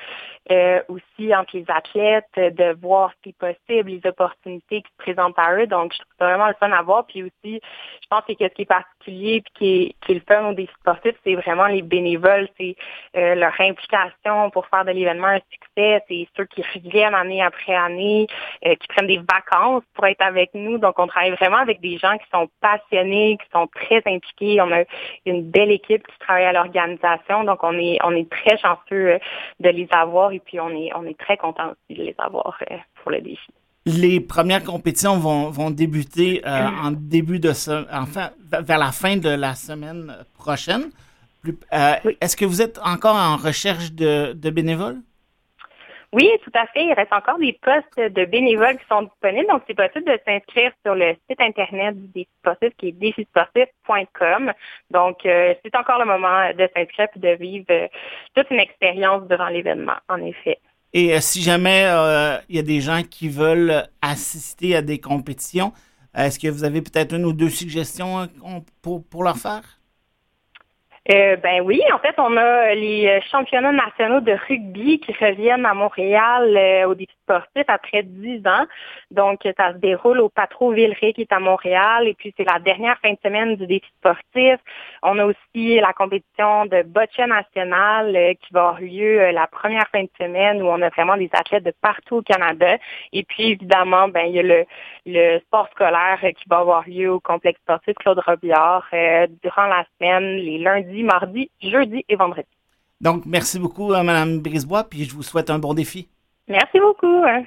euh, aussi entre les athlètes, euh, de voir ce qui est possible, les opportunités qui se présentent à eux. Donc, je trouve ça vraiment le fun à voir. Puis aussi, je pense que ce qui est particulier puis qui est, qui est le fun au défi sportif, c'est vraiment les bénévoles, c'est euh, leur implication pour faire de l'événement un succès. C'est ceux qui reviennent année après année, qui prennent des vacances pour être avec nous. Donc, on travaille vraiment avec des gens qui sont passionnés, qui sont très impliqués. On a une belle équipe qui travaille à l'organisation. Donc, on est on est très chanceux euh, de les avoir et puis on est on est très content de les avoir euh, pour le défi. Les premières compétitions vont, vont débuter euh, en début de ce, enfin vers la fin de la semaine prochaine. Est-ce que vous êtes encore en recherche de, de bénévoles? Oui, tout à fait. Il reste encore des postes de bénévoles qui sont disponibles. Donc, c'est possible de s'inscrire sur le site Internet du défi sportif qui est défisportif.com. Donc, euh, c'est encore le moment de s'inscrire et de vivre euh, toute une expérience durant l'événement, en effet. Et euh, si jamais il y a des gens qui veulent assister à des compétitions, est-ce que vous avez peut-être une ou deux suggestions qu'on- pour, pour leur faire? Euh, ben oui, en fait, on a les euh, championnats nationaux de rugby qui reviennent à Montréal euh, au défi sportif après 10 ans. Donc, ça se déroule au Patro Villeray qui est à Montréal. Et puis, c'est la dernière fin de semaine du défi sportif. On a aussi la compétition de boccia nationale euh, qui va avoir lieu euh, la première fin de semaine où on a vraiment des athlètes de partout au Canada. Et puis, évidemment, ben il y a le, le sport scolaire euh, qui va avoir lieu au complexe sportif Claude Robillard euh, durant la semaine, les lundis, mardi, jeudi et vendredi. Donc, merci beaucoup, à Madame Brisebois, puis je vous souhaite un bon défi. Merci beaucoup. Hein.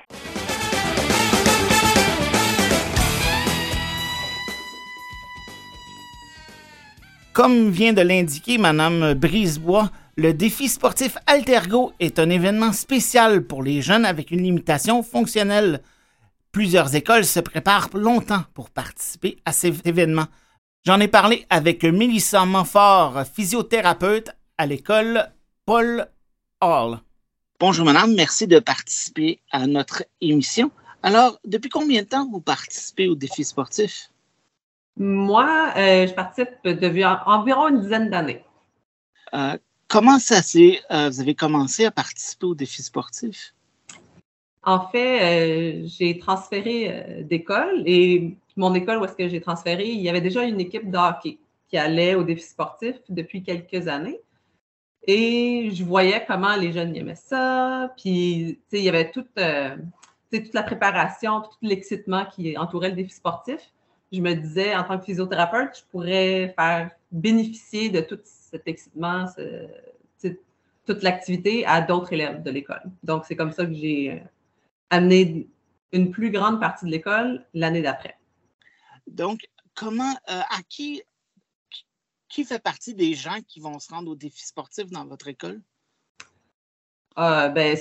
Comme vient de l'indiquer Madame Brisebois, le défi sportif Altergo est un événement spécial pour les jeunes avec une limitation fonctionnelle. Plusieurs écoles se préparent longtemps pour participer à cet événement. J'en ai parlé avec Mélissa Montfort, physiothérapeute à l'école Paul Hall. Bonjour madame, merci de participer à notre émission. Alors, depuis combien de temps vous participez au défi sportif? Moi, euh, je participe depuis en- environ une dizaine d'années. Euh, comment ça s'est... euh, vous avez commencé à participer au défi sportif? En fait, euh, j'ai transféré euh, d'école et mon école où est-ce que j'ai transféré, il y avait déjà une équipe de qui allait au défi sportif depuis quelques années. Et je voyais comment les jeunes aimaient ça. Puis, il y avait toute, euh, toute la préparation, tout l'excitement qui entourait le défi sportif. Je me disais, en tant que physiothérapeute, je pourrais faire bénéficier de tout cet excitement, toute l'activité à d'autres élèves de l'école. Donc, c'est comme ça que j'ai euh, amené une plus grande partie de l'école l'année d'après. Donc, comment, euh, à qui, qui fait partie des gens qui vont se rendre au défi sportif dans votre école? Euh, ben,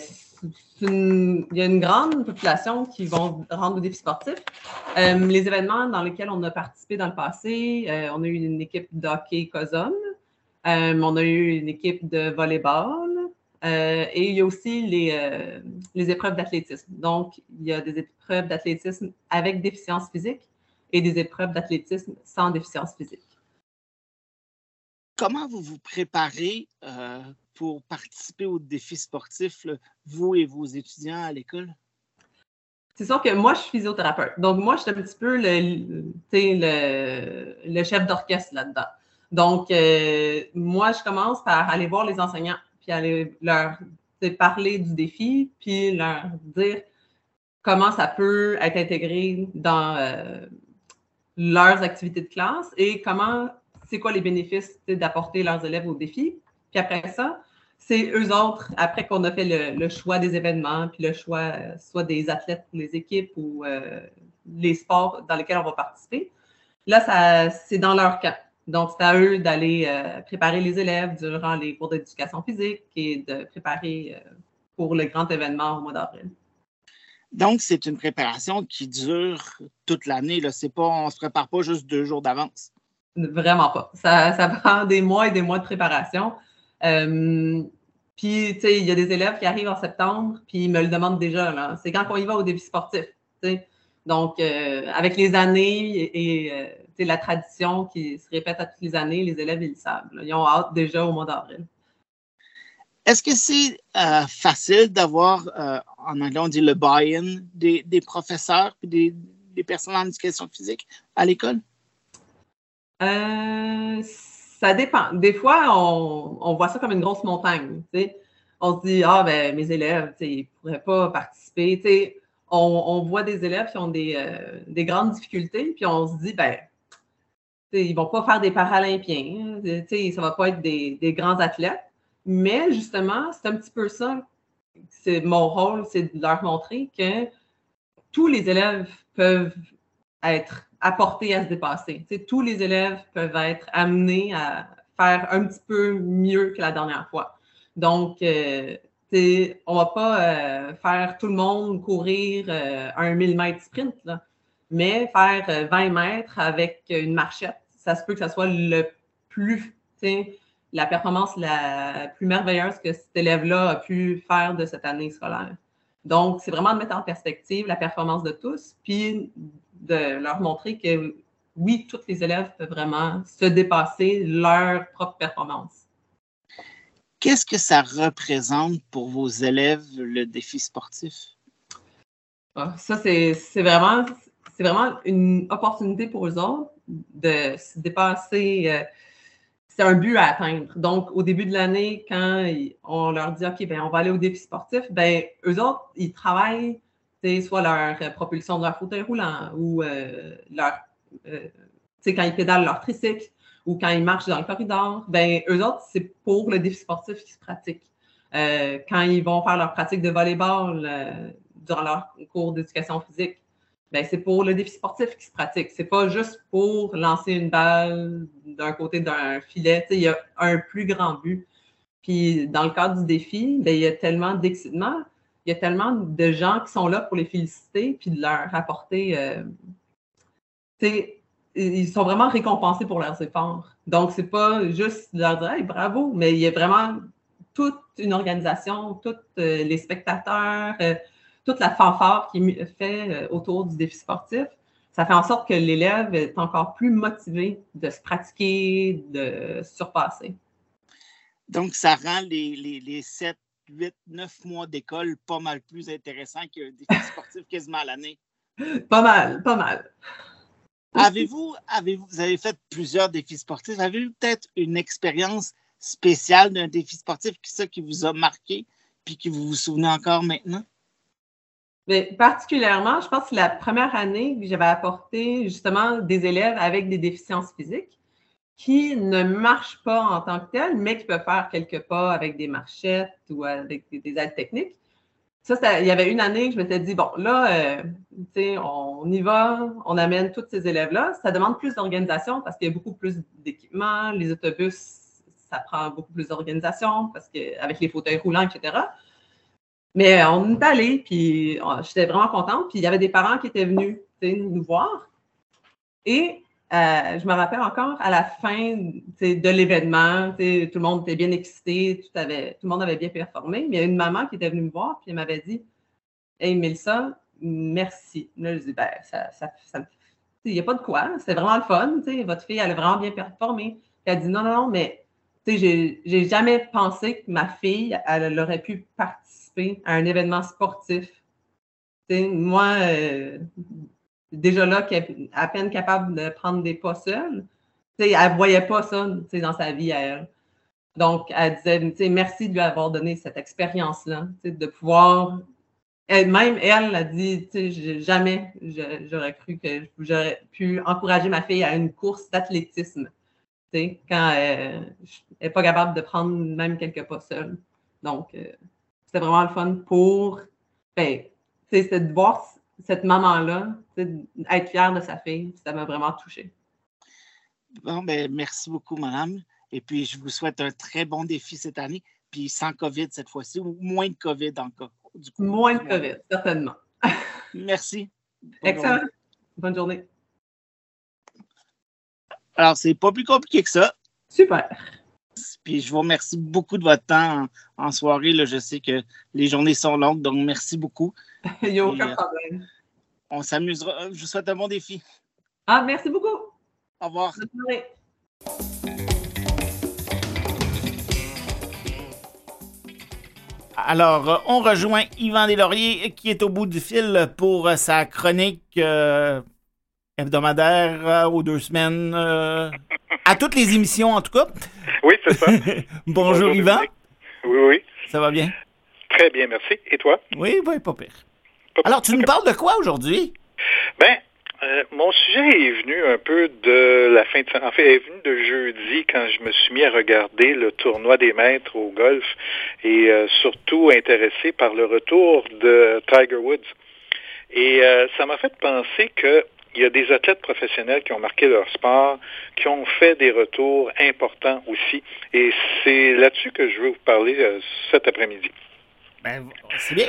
il y a une grande population qui vont rendre au défi sportif. Euh, les événements dans lesquels on a participé dans le passé, euh, on a eu une équipe de hockey COSOM, on a eu une équipe de volleyball, et il y a aussi les, les épreuves d'athlétisme. Donc, il y a des épreuves d'athlétisme avec déficience physique et des épreuves d'athlétisme sans déficience physique. Comment vous vous préparez euh, pour participer au défi sportif, là, vous et vos étudiants à l'école? C'est sûr que moi, je suis physiothérapeute. Donc, moi, je suis un petit peu le, le, le, chef d'orchestre là-dedans. Donc, euh, moi, je commence par aller voir les enseignants, puis aller leur parler du défi, puis leur dire comment ça peut être intégré dans euh, leurs activités de classe et comment, c'est quoi les bénéfices d'apporter leurs élèves au défi. Puis après ça, c'est eux autres, après qu'on a fait le, choix des événements, puis le choix euh, soit des athlètes pour les équipes ou euh, les sports dans lesquels on va participer, là, c'est dans leur camp. Donc, c'est à eux d'aller euh, préparer les élèves durant les cours d'éducation physique et de préparer pour le grand événement au mois d'avril. Donc, c'est une préparation qui dure toute l'année. C'est pas, on ne se prépare pas juste deux jours d'avance. Vraiment pas. Ça, ça prend des mois et des mois de préparation. Euh, puis, tu sais, il y a des élèves qui arrivent en septembre, puis ils me le demandent déjà. C'est quand on y va au défi sportif. Donc, euh, avec les années et, euh, la tradition qui se répète à toutes les années, les élèves, ils le savent. Ils ont hâte déjà au mois d'avril. Est-ce que c'est euh, facile d'avoir, euh, en anglais, on dit le buy-in des, professeurs et des, personnes en éducation physique à l'école? Euh, ça dépend. Des fois, on, voit ça comme une grosse montagne. On se dit, ah, ben, mes élèves, ils ne pourraient pas participer. On, on voit des élèves qui ont des, des grandes difficultés, puis on se dit, ben, ils ne vont pas faire des Paralympiens. hein. Ça ne va pas être des grands athlètes. Mais justement, c'est un petit peu ça. C'est mon rôle, c'est de leur montrer que tous les élèves peuvent être apportés à se dépasser. Tous les élèves peuvent être amenés à faire un petit peu mieux que la dernière fois. Donc, euh, on ne va pas euh, faire tout le monde courir euh, un 1000 mètres sprint, mais faire euh, 20 mètres avec une marchette, ça se peut que ça soit le plus, la performance la plus merveilleuse que cet élève-là a pu faire de cette année scolaire. Donc, c'est vraiment de mettre en perspective la performance de tous, puis de leur montrer que oui, tous les élèves peuvent vraiment se dépasser leur propre performance. Qu'est-ce que ça représente pour vos élèves, le défi sportif? Ah, Ça, c'est c'est vraiment, c'est vraiment une opportunité pour eux autres de se dépasser. euh, c'est un but à atteindre. Donc, au début de l'année, quand on leur dit, OK, ben, on va aller au défi sportif, ben, eux autres, ils travaillent, soit leur euh, propulsion de leur fauteuil roulant ou euh, leur, euh, quand ils pédalent leur tricycle ou quand ils marchent dans le corridor, ben, eux autres, c'est pour le défi sportif qu'ils se pratiquent. Euh, quand ils vont faire leur pratique de volleyball durant leur cours d'éducation physique, ben, c'est pour le défi sportif qui se pratique. C'est pas juste pour lancer une balle d'un côté d'un filet. Il y a un plus grand but. Puis dans le cadre du défi, ben, il y a tellement d'excitement, il y a tellement de gens qui sont là pour les féliciter puis de leur apporter. euh, ils sont vraiment récompensés pour leurs efforts. Donc, c'est pas juste leur dire bravo, mais il y a vraiment toute une organisation, tous euh, les spectateurs, euh, toute la fanfare qui est fait euh, autour du défi sportif. Ça fait en sorte que l'élève est encore plus motivé de se pratiquer, de se surpasser. Donc, ça rend les, les, les 7, 8, 9 mois d'école pas mal plus intéressants qu'un défi sportif quasiment à l'année. Pas mal, pas mal. Avez-vous, vous avez fait plusieurs défis sportifs. Avez-vous peut-être une expérience spéciale d'un défi sportif qui, ça, qui vous a marqué puis qui vous vous souvenez encore maintenant? Mais particulièrement, je pense que la première année que j'avais apporté justement des élèves avec des déficiences physiques qui ne marchent pas en tant que tels, mais qui peuvent faire quelques pas avec des marchettes ou avec des, des aides techniques. Ça, il y avait une année que je m'étais dit, bon, là, euh, on y va, on amène tous ces élèves-là. Ça demande plus d'organisation parce qu'il y a beaucoup plus d'équipements. Les autobus, ça prend beaucoup plus d'organisation parce qu'avec les fauteuils roulants, etc. Mais euh, on est allé, puis euh, j'étais vraiment contente. Puis il y avait des parents qui étaient venus nous voir. Et euh, je me rappelle encore à la fin de l'événement, tout le monde était bien excité, tout, avait, tout le monde avait bien performé. Mais il y a une maman qui était venue me voir, puis elle m'avait dit Hey, Mélissa, merci. Là, je dis Ben, ça, ça, il n'y a pas de quoi, c'est vraiment le fun. Votre fille, elle a vraiment bien performé. Puis elle dit Non, non, non, mais j'ai jamais pensé que ma fille, elle, elle aurait pu participer à un événement sportif. Moi, euh, déjà là, à peine capable de prendre des pas seule, elle ne voyait pas ça dans sa vie à elle. Donc, elle disait, merci de lui avoir donné cette expérience-là, de pouvoir. Elle-même, elle a dit, jamais j'aurais cru que j'aurais pu encourager ma fille à une course d'athlétisme, quand euh, elle n'est pas capable de prendre même quelques pas seule. Donc, euh, c'était vraiment le fun pour, ben, c'est de voir cette maman-là, être fière de sa fille, ça m'a vraiment touchée. Bon, ben, merci beaucoup, madame. Et puis, je vous souhaite un très bon défi cette année, puis sans COVID cette fois-ci, ou moins de COVID encore. Du coup. Moins de COVID, certainement. Merci. Bonne Excellent. journée. Bonne journée. Alors, c'est pas plus compliqué que ça. Super. Puis je vous remercie beaucoup de votre temps en, en soirée. Là. Je sais que les journées sont longues, donc merci beaucoup. Il n'y a aucun Et, euh, problème. On s'amusera. Je vous souhaite un bon défi. Ah, merci beaucoup. Au revoir. Alors, euh, on rejoint Yvan Deslauriers euh, qui est au bout du fil pour euh, sa chronique euh, hebdomadaire euh, aux deux semaines, euh, à toutes les émissions en tout cas. Oui, c'est ça. Bonjour, Yvan. Oui, oui. Ça va bien? Très bien, merci. Et toi? Oui, oui, pas pire. Alors, tu nous parles de quoi aujourd'hui? Ben, euh, mon sujet est venu un peu de la fin de En fait, est venu de jeudi quand je me suis mis à regarder le tournoi des maîtres au golf et euh, surtout intéressé par le retour de Tiger Woods. Et euh, ça m'a fait penser que il y a des athlètes professionnels qui ont marqué leur sport, qui ont fait des retours importants aussi. Et c'est là-dessus que je veux vous parler euh, cet après-midi. Ben, c'est bien.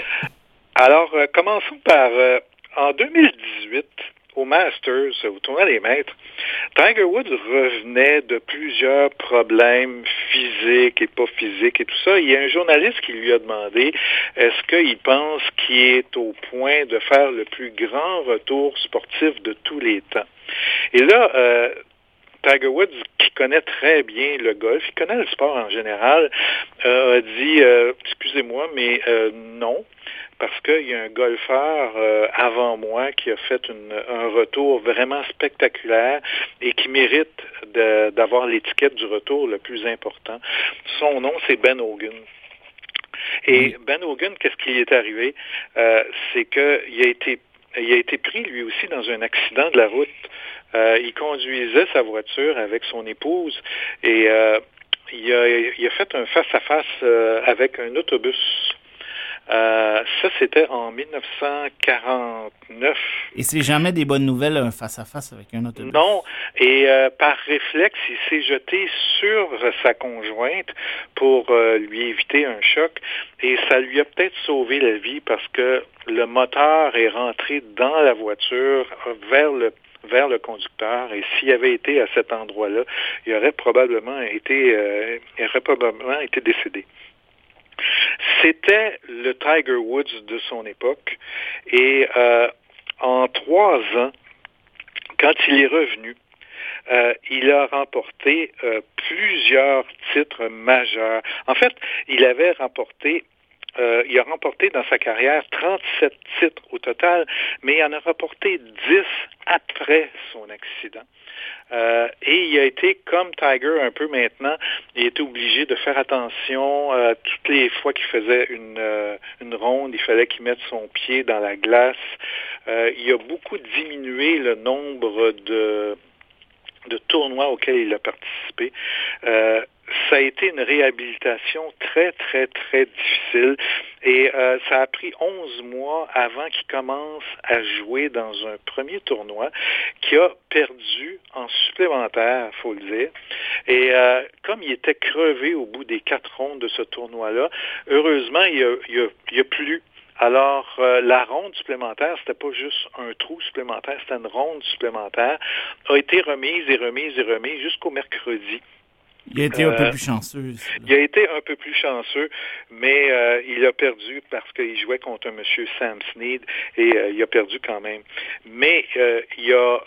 Alors, euh, commençons par, euh, en 2018, au Masters, au tournoi des maîtres, Tiger Woods revenait de plusieurs problèmes physiques et pas physiques et tout ça. Il y a un journaliste qui lui a demandé est-ce qu'il pense qu'il est au point de faire le plus grand retour sportif de tous les temps? Et là, euh, Tiger Woods, qui connaît très bien le golf, il connaît le sport en général, euh, a dit euh, excusez-moi, mais euh, non, parce qu'il y a un golfeur euh, avant moi qui a fait une, un retour vraiment spectaculaire et qui mérite d'avoir l'étiquette du retour le plus important. Son nom, c'est Ben Hogan. Et Ben Hogan, qu'est-ce qui lui est arrivé? Euh, c'est qu'il a été il a été pris lui aussi dans un accident de la route. Euh, il conduisait sa voiture avec son épouse et euh, il, a, il a fait un face-à-face euh, avec un autobus. Euh, ça, c'était en 1949. Et c'est jamais des bonnes nouvelles un face-à-face avec un autobus? Non, et euh, par réflexe, il s'est jeté sur sa conjointe pour euh, lui éviter un choc, et ça lui a peut-être sauvé la vie parce que le moteur est rentré dans la voiture vers le vers le conducteur et s'il avait été à cet endroit-là, il aurait probablement été, euh, aurait probablement été décédé. C'était le Tiger Woods de son époque et euh, en trois ans, quand il est revenu, euh, il a remporté plusieurs titres majeurs. En fait, il avait remporté euh, il a remporté dans sa carrière 37 titres au total, mais il en a remporté 10 après son accident. Euh, et il a été comme Tiger un peu maintenant, il était obligé de faire attention euh, toutes les fois qu'il faisait une, euh, une ronde, il fallait qu'il mette son pied dans la glace. Euh, il a beaucoup diminué le nombre de de tournois auxquels il a participé. Euh, ça a été une réhabilitation très, très, très difficile et euh, ça a pris 11 mois avant qu'il commence à jouer dans un premier tournoi qui a perdu en supplémentaire, faut le dire. Et euh, comme il était crevé au bout des quatre rondes de ce tournoi-là, heureusement, il a, il a, il a plu alors, euh, la ronde supplémentaire, c'était pas juste un trou supplémentaire, c'était une ronde supplémentaire, a été remise et remise et remise jusqu'au mercredi. Il a été un peu plus chanceux. Il a été un peu plus chanceux, mais euh, il a perdu parce qu'il jouait contre un monsieur Sam Snead et euh, il a perdu quand même. Mais euh, il, a,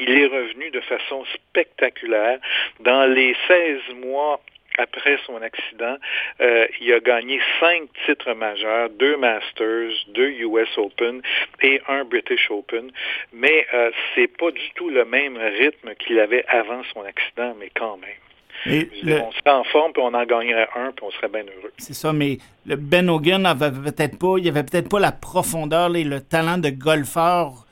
il est revenu de façon spectaculaire. Dans les 16 mois après son accident, euh, il a gagné cinq titres majeurs, deux Masters, deux US Open et un British Open. Mais euh, c'est pas du tout le même rythme qu'il avait avant son accident, mais quand même. Et le... On serait en forme, puis on en gagnerait un, puis on serait bien heureux. C'est ça, mais le Ben Hogan avait peut-être pas, il avait peut-être pas la profondeur et le talent de golfeur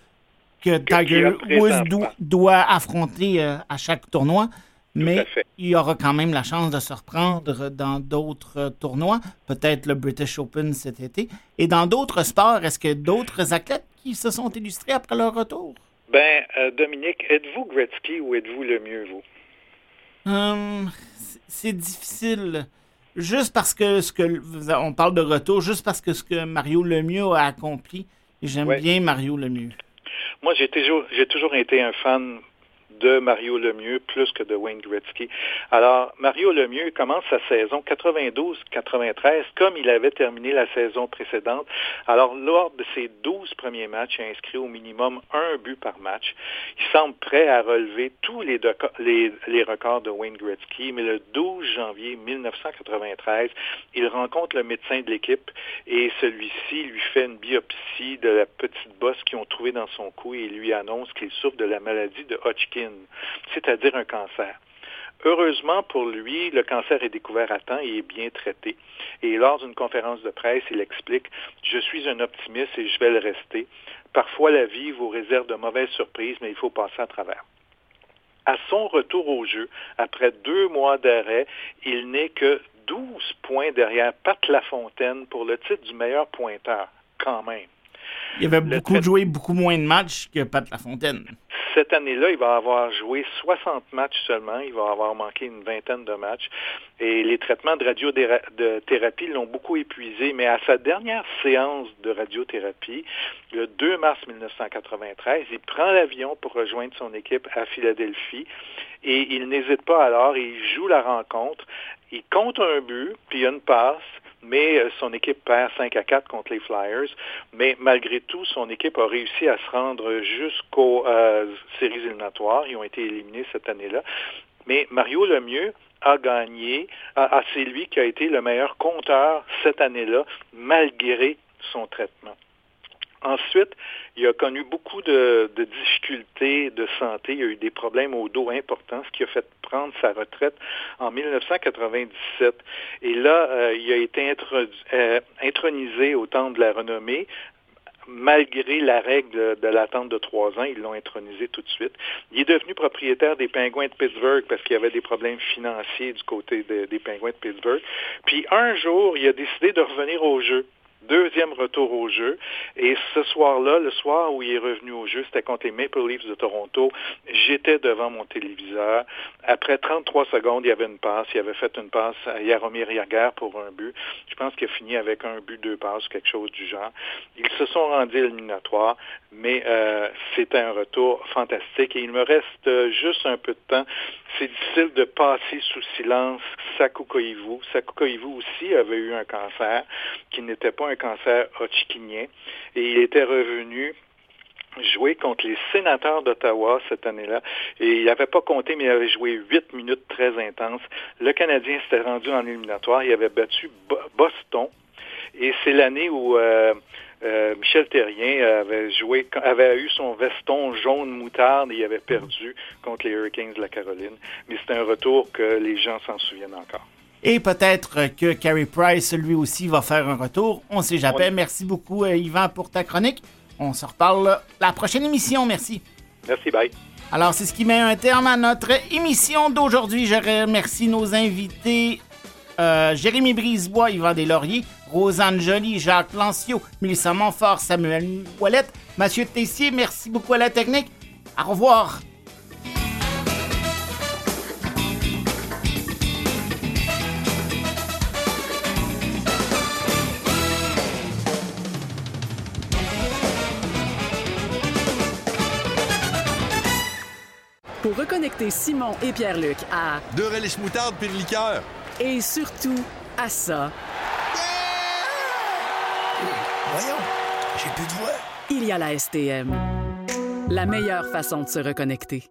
que Tiger Woods do, doit affronter euh, à chaque tournoi. Mais il aura quand même la chance de se reprendre dans d'autres tournois, peut-être le British Open cet été. Et dans d'autres sports, est-ce que d'autres athlètes qui se sont illustrés après leur retour? Ben, euh, Dominique, êtes-vous Gretzky ou êtes-vous le mieux, vous? Hum, c'est difficile. Juste parce que ce que on parle de retour, juste parce que ce que Mario Lemieux a accompli, j'aime ouais. bien Mario Lemieux. Moi, j'ai toujours, j'ai toujours été un fan de Mario Lemieux plus que de Wayne Gretzky. Alors, Mario Lemieux commence sa saison 92-93 comme il avait terminé la saison précédente. Alors, lors de ses 12 premiers matchs, il a inscrit au minimum un but par match. Il semble prêt à relever tous les, les, les records de Wayne Gretzky, mais le 12 janvier 1993, il rencontre le médecin de l'équipe et celui-ci lui fait une biopsie de la petite bosse qu'ils ont trouvée dans son cou et lui annonce qu'il souffre de la maladie de Hodgkin c'est-à-dire un cancer. Heureusement pour lui, le cancer est découvert à temps et est bien traité. Et lors d'une conférence de presse, il explique Je suis un optimiste et je vais le rester. Parfois, la vie vous réserve de mauvaises surprises, mais il faut passer à travers. À son retour au jeu, après deux mois d'arrêt, il n'est que 12 points derrière Pat Lafontaine pour le titre du meilleur pointeur, quand même. Il avait beaucoup joué beaucoup moins de matchs que Pat Lafontaine. Cette année-là, il va avoir joué 60 matchs seulement. Il va avoir manqué une vingtaine de matchs. Et les traitements de radiothérapie l'ont beaucoup épuisé. Mais à sa dernière séance de radiothérapie, le 2 mars 1993, il prend l'avion pour rejoindre son équipe à Philadelphie. Et il n'hésite pas alors. Il joue la rencontre. Il compte un but, puis une passe mais son équipe perd 5 à 4 contre les Flyers. Mais malgré tout, son équipe a réussi à se rendre jusqu'aux euh, séries éliminatoires. Ils ont été éliminés cette année-là. Mais Mario Lemieux a gagné, ah, c'est lui qui a été le meilleur compteur cette année-là, malgré son traitement. Ensuite, il a connu beaucoup de, de, difficultés de santé. Il a eu des problèmes au dos importants, ce qui a fait prendre sa retraite en 1997. Et là, euh, il a été euh, intronisé au temps de la renommée. Malgré la règle de l'attente de trois ans, ils l'ont intronisé tout de suite. Il est devenu propriétaire des Pingouins de Pittsburgh parce qu'il y avait des problèmes financiers du côté de, des Pingouins de Pittsburgh. Puis un jour, il a décidé de revenir au jeu. Deuxième retour au jeu. Et ce soir-là, le soir où il est revenu au jeu, c'était contre les Maple Leafs de Toronto. J'étais devant mon téléviseur. Après 33 secondes, il y avait une passe. Il avait fait une passe à Yaromir Yaguer pour un but. Je pense qu'il a fini avec un but, deux passes, quelque chose du genre. Ils se sont rendus éliminatoires, mais euh, c'était un retour fantastique. Et il me reste euh, juste un peu de temps. C'est difficile de passer sous silence. Saku Koivu aussi avait eu un cancer qui n'était pas un cancer hodgkinien. Et il était revenu jouer contre les sénateurs d'Ottawa cette année-là. Et il n'avait pas compté, mais il avait joué huit minutes très intenses. Le Canadien s'était rendu en éliminatoire. Il avait battu Boston. Et c'est l'année où euh, euh, Michel Terrien avait joué, avait eu son veston jaune moutarde et il avait perdu contre les Hurricanes de la Caroline. Mais c'est un retour que les gens s'en souviennent encore. Et peut-être que Carey Price, lui aussi, va faire un retour. On sait jamais. Merci beaucoup, euh, Yvan, pour ta chronique. On se reparle la prochaine émission. Merci. Merci, bye. Alors, c'est ce qui met un terme à notre émission d'aujourd'hui. Je remercie nos invités euh, Jérémy Brisebois, Yvan Deslauriers, Rosanne Joly, Jacques Lancio, Mélissa Montfort, Samuel Ouellette, Mathieu Tessier. Merci beaucoup à la technique. Au revoir. Pour reconnecter Simon et Pierre-Luc à Deux relish moutarde puis de liqueur. et surtout à ça, Voyons, j'ai plus de voix. il y a la STM. La meilleure façon de se reconnecter.